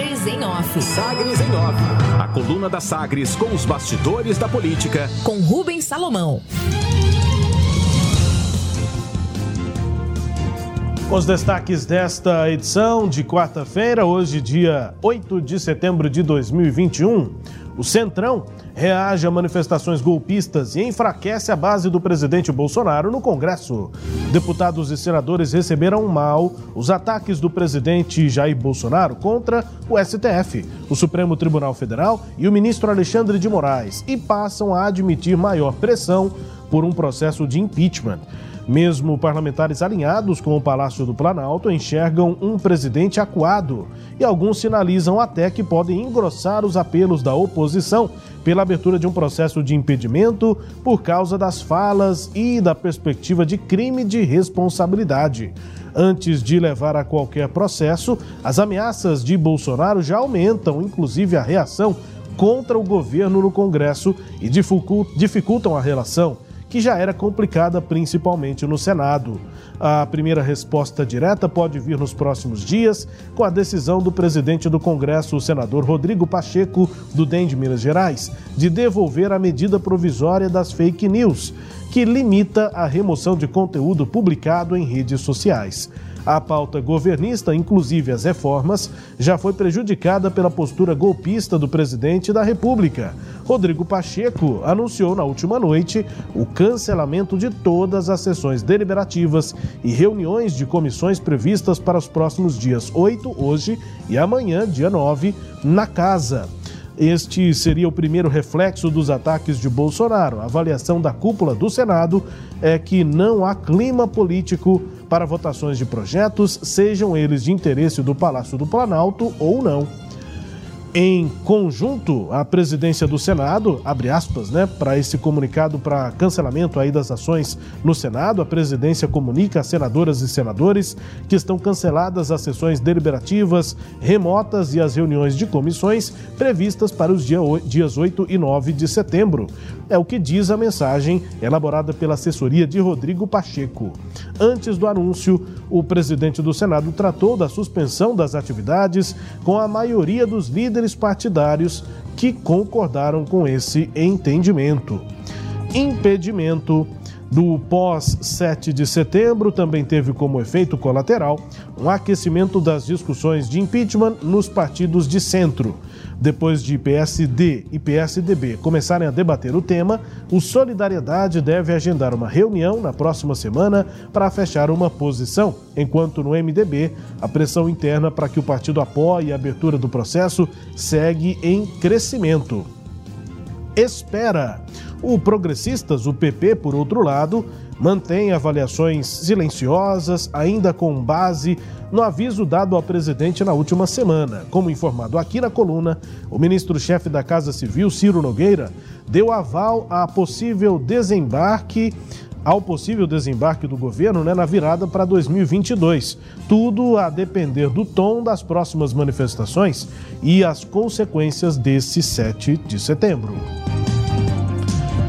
Sagres em Off. Sagres em Off. A coluna da Sagres com os bastidores da política. Com Rubens Salomão. Os destaques desta edição de quarta-feira, hoje, dia 8 de setembro de 2021. O Centrão reage a manifestações golpistas e enfraquece a base do presidente Bolsonaro no Congresso. Deputados e senadores receberam mal os ataques do presidente Jair Bolsonaro contra o STF, o Supremo Tribunal Federal e o ministro Alexandre de Moraes e passam a admitir maior pressão por um processo de impeachment. Mesmo parlamentares alinhados com o Palácio do Planalto enxergam um presidente acuado e alguns sinalizam até que podem engrossar os apelos da oposição pela abertura de um processo de impedimento por causa das falas e da perspectiva de crime de responsabilidade. Antes de levar a qualquer processo, as ameaças de Bolsonaro já aumentam, inclusive a reação contra o governo no Congresso e dificultam a relação que já era complicada principalmente no Senado. A primeira resposta direta pode vir nos próximos dias, com a decisão do presidente do Congresso, o senador Rodrigo Pacheco, do DEM de Minas Gerais, de devolver a medida provisória das fake news, que limita a remoção de conteúdo publicado em redes sociais. A pauta governista, inclusive as reformas, já foi prejudicada pela postura golpista do presidente da República. Rodrigo Pacheco anunciou na última noite o cancelamento de todas as sessões deliberativas e reuniões de comissões previstas para os próximos dias 8, hoje, e amanhã, dia 9, na casa. Este seria o primeiro reflexo dos ataques de Bolsonaro. A avaliação da cúpula do Senado é que não há clima político para votações de projetos, sejam eles de interesse do Palácio do Planalto ou não. Em conjunto, a presidência do Senado, abre aspas, né, para esse comunicado para cancelamento aí das ações no Senado, a presidência comunica a senadoras e senadores que estão canceladas as sessões deliberativas remotas e as reuniões de comissões previstas para os dias 8 e 9 de setembro. É o que diz a mensagem elaborada pela assessoria de Rodrigo Pacheco. Antes do anúncio, o presidente do Senado tratou da suspensão das atividades com a maioria dos líderes partidários que concordaram com esse entendimento. Impedimento do pós-7 de setembro também teve como efeito colateral um aquecimento das discussões de impeachment nos partidos de centro. Depois de PSD e PSDB começarem a debater o tema, o Solidariedade deve agendar uma reunião na próxima semana para fechar uma posição, enquanto no MDB a pressão interna para que o partido apoie a abertura do processo segue em crescimento. Espera. O Progressistas, o PP, por outro lado, mantém avaliações silenciosas, ainda com base no aviso dado ao presidente na última semana. Como informado aqui na coluna, o ministro-chefe da Casa Civil, Ciro Nogueira, deu aval a possível desembarque ao possível desembarque do governo né, na virada para 2022. Tudo a depender do tom das próximas manifestações e as consequências desse 7 de setembro.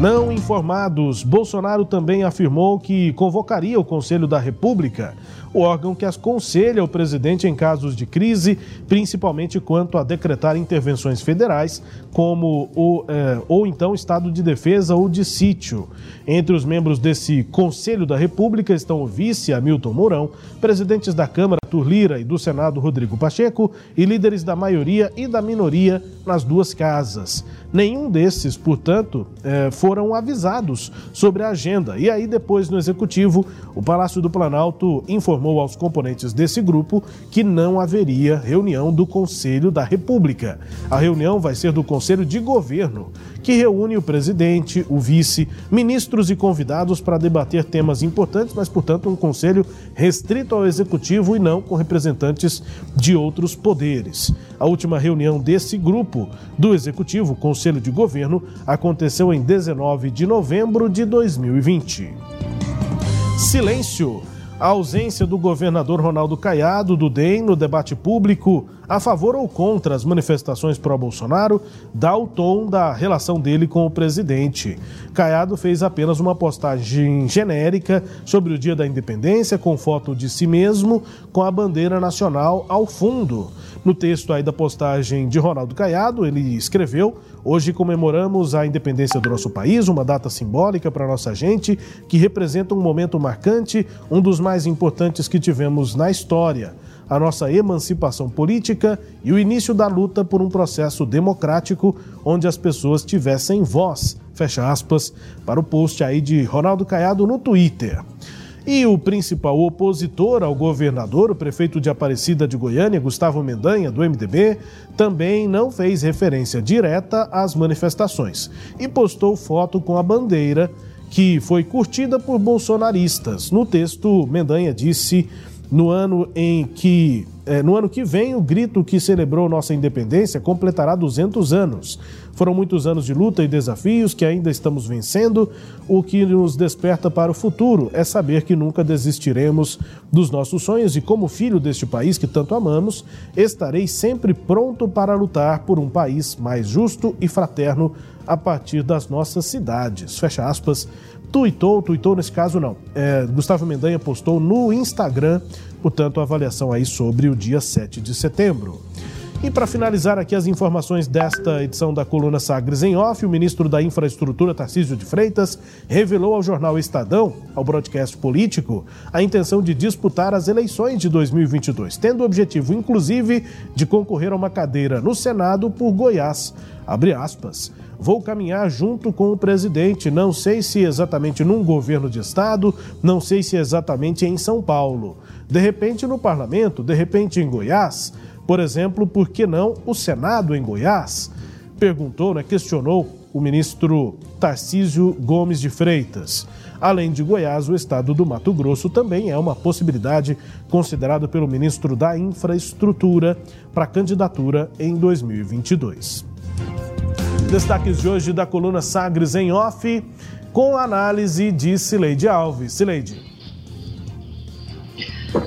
Não informados, Bolsonaro também afirmou que convocaria o Conselho da República o órgão que aconselha o presidente em casos de crise, principalmente quanto a decretar intervenções federais, como o, eh, ou então estado de defesa ou de sítio. Entre os membros desse Conselho da República estão o vice Hamilton Mourão, presidentes da Câmara Arthur Lira e do Senado Rodrigo Pacheco e líderes da maioria e da minoria nas duas casas. Nenhum desses, portanto, eh, foram avisados sobre a agenda. E aí, depois, no Executivo, o Palácio do Planalto informou aos componentes desse grupo que não haveria reunião do Conselho da República. A reunião vai ser do Conselho de Governo, que reúne o presidente, o vice, ministros e convidados para debater temas importantes, mas, portanto, um conselho restrito ao executivo e não com representantes de outros poderes. A última reunião desse grupo do executivo, Conselho de Governo, aconteceu em 19 de novembro de 2020. Silêncio a ausência do governador Ronaldo Caiado do DEM no debate público a favor ou contra as manifestações pró-Bolsonaro dá o tom da relação dele com o presidente. Caiado fez apenas uma postagem genérica sobre o Dia da Independência com foto de si mesmo com a bandeira nacional ao fundo. No texto aí da postagem de Ronaldo Caiado, ele escreveu: Hoje comemoramos a independência do nosso país, uma data simbólica para nossa gente, que representa um momento marcante, um dos mais importantes que tivemos na história a nossa emancipação política e o início da luta por um processo democrático onde as pessoas tivessem voz. Fecha aspas para o post aí de Ronaldo Caiado no Twitter. E o principal opositor ao governador, o prefeito de Aparecida de Goiânia, Gustavo Mendanha, do MDB, também não fez referência direta às manifestações e postou foto com a bandeira que foi curtida por bolsonaristas. No texto, Mendanha disse no ano em que é, no ano que vem, o grito que celebrou nossa independência completará 200 anos. Foram muitos anos de luta e desafios que ainda estamos vencendo. O que nos desperta para o futuro é saber que nunca desistiremos dos nossos sonhos e, como filho deste país que tanto amamos, estarei sempre pronto para lutar por um país mais justo e fraterno a partir das nossas cidades. Fecha aspas tuitou, tuitou nesse caso não. É, Gustavo Mendanha postou no Instagram, portanto, a avaliação aí sobre o dia 7 de setembro. E para finalizar aqui as informações desta edição da coluna Sagres em Off, o ministro da Infraestrutura, Tarcísio de Freitas, revelou ao jornal Estadão, ao broadcast político, a intenção de disputar as eleições de 2022, tendo o objetivo, inclusive, de concorrer a uma cadeira no Senado por Goiás. Abre aspas. Vou caminhar junto com o presidente, não sei se exatamente num governo de estado, não sei se exatamente em São Paulo. De repente no parlamento, de repente em Goiás. Por exemplo, por que não o Senado em Goiás? Perguntou, né, questionou o ministro Tarcísio Gomes de Freitas. Além de Goiás, o estado do Mato Grosso também é uma possibilidade considerada pelo ministro da Infraestrutura para candidatura em 2022. Destaques de hoje da coluna Sagres em Off, com análise de Cileide Alves. Cileide.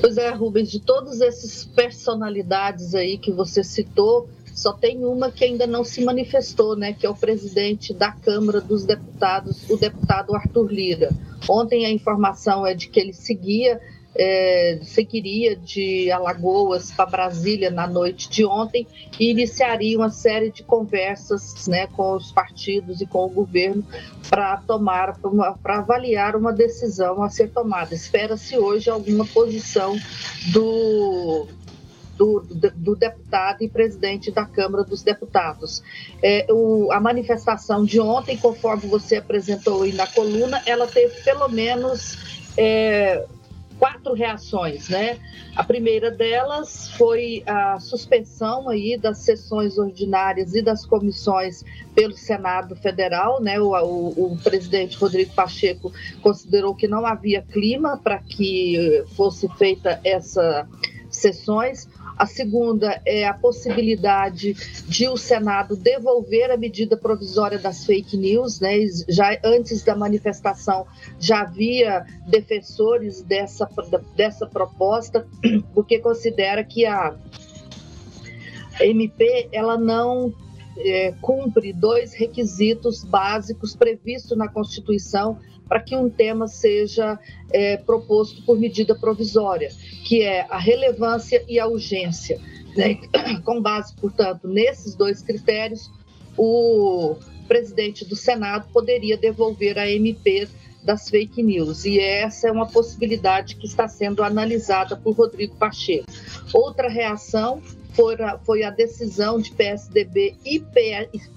Pois é, Rubens, de todas essas personalidades aí que você citou, só tem uma que ainda não se manifestou, né? Que é o presidente da Câmara dos Deputados, o deputado Arthur Lira. Ontem a informação é de que ele seguia é, seguiria de Alagoas para Brasília na noite de ontem e iniciaria uma série de conversas né, com os partidos e com o governo para tomar, para avaliar uma decisão a ser tomada. Espera-se hoje alguma posição do, do, do, deputado e presidente da Câmara dos Deputados. É, o, a manifestação de ontem, conforme você apresentou aí na coluna, ela teve pelo menos é, quatro reações, né? A primeira delas foi a suspensão aí das sessões ordinárias e das comissões pelo Senado Federal, né? O, o, o presidente Rodrigo Pacheco considerou que não havia clima para que fosse feita essas sessões. A segunda é a possibilidade de o Senado devolver a medida provisória das fake news, né? Já antes da manifestação já havia defensores dessa, dessa proposta, porque considera que a MP ela não é, cumpre dois requisitos básicos previstos na Constituição para que um tema seja é, proposto por medida provisória, que é a relevância e a urgência. Né? Com base, portanto, nesses dois critérios, o presidente do Senado poderia devolver a MP das fake news. E essa é uma possibilidade que está sendo analisada por Rodrigo Pacheco. Outra reação foi a, decisão de PSDB e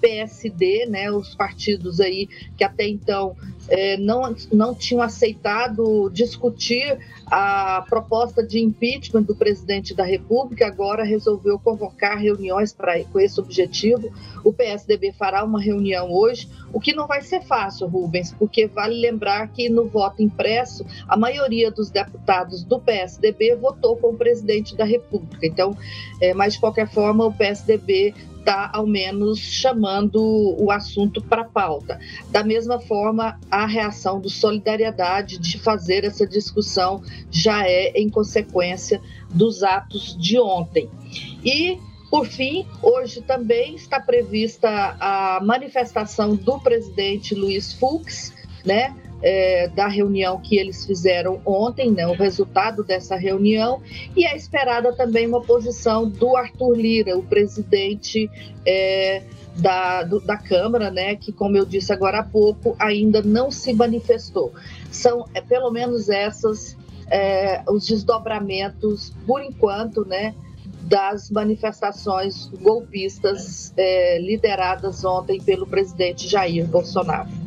PSD, né, os partidos aí que até então é, não, não tinham aceitado discutir a proposta de impeachment do presidente da República, agora resolveu convocar reuniões para com esse objetivo. O PSDB fará uma reunião hoje, o que não vai ser fácil, Rubens, porque vale lembrar que no voto impresso, a maioria dos deputados do PSDB votou com o presidente da República. Então, é, mas de qualquer forma, o PSDB está, ao menos, chamando o assunto para pauta. Da mesma forma, a reação do Solidariedade de fazer essa discussão já é em consequência dos atos de ontem. E por fim, hoje também está prevista a manifestação do presidente Luiz Fux, né? É, da reunião que eles fizeram ontem, né, o resultado dessa reunião, e é esperada também uma posição do Arthur Lira, o presidente é, da, do, da Câmara, né, que, como eu disse agora há pouco, ainda não se manifestou. São é, pelo menos essas é, os desdobramentos, por enquanto, né, das manifestações golpistas é, lideradas ontem pelo presidente Jair Bolsonaro.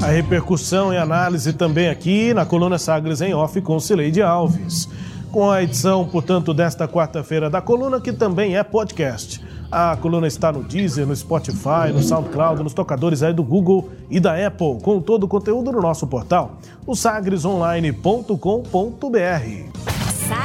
A repercussão e análise também aqui na coluna Sagres em Off com Cileide Alves. Com a edição, portanto, desta quarta-feira da coluna, que também é podcast. A coluna está no Deezer, no Spotify, no SoundCloud, nos tocadores aí do Google e da Apple, com todo o conteúdo no nosso portal, o sagresonline.com.br.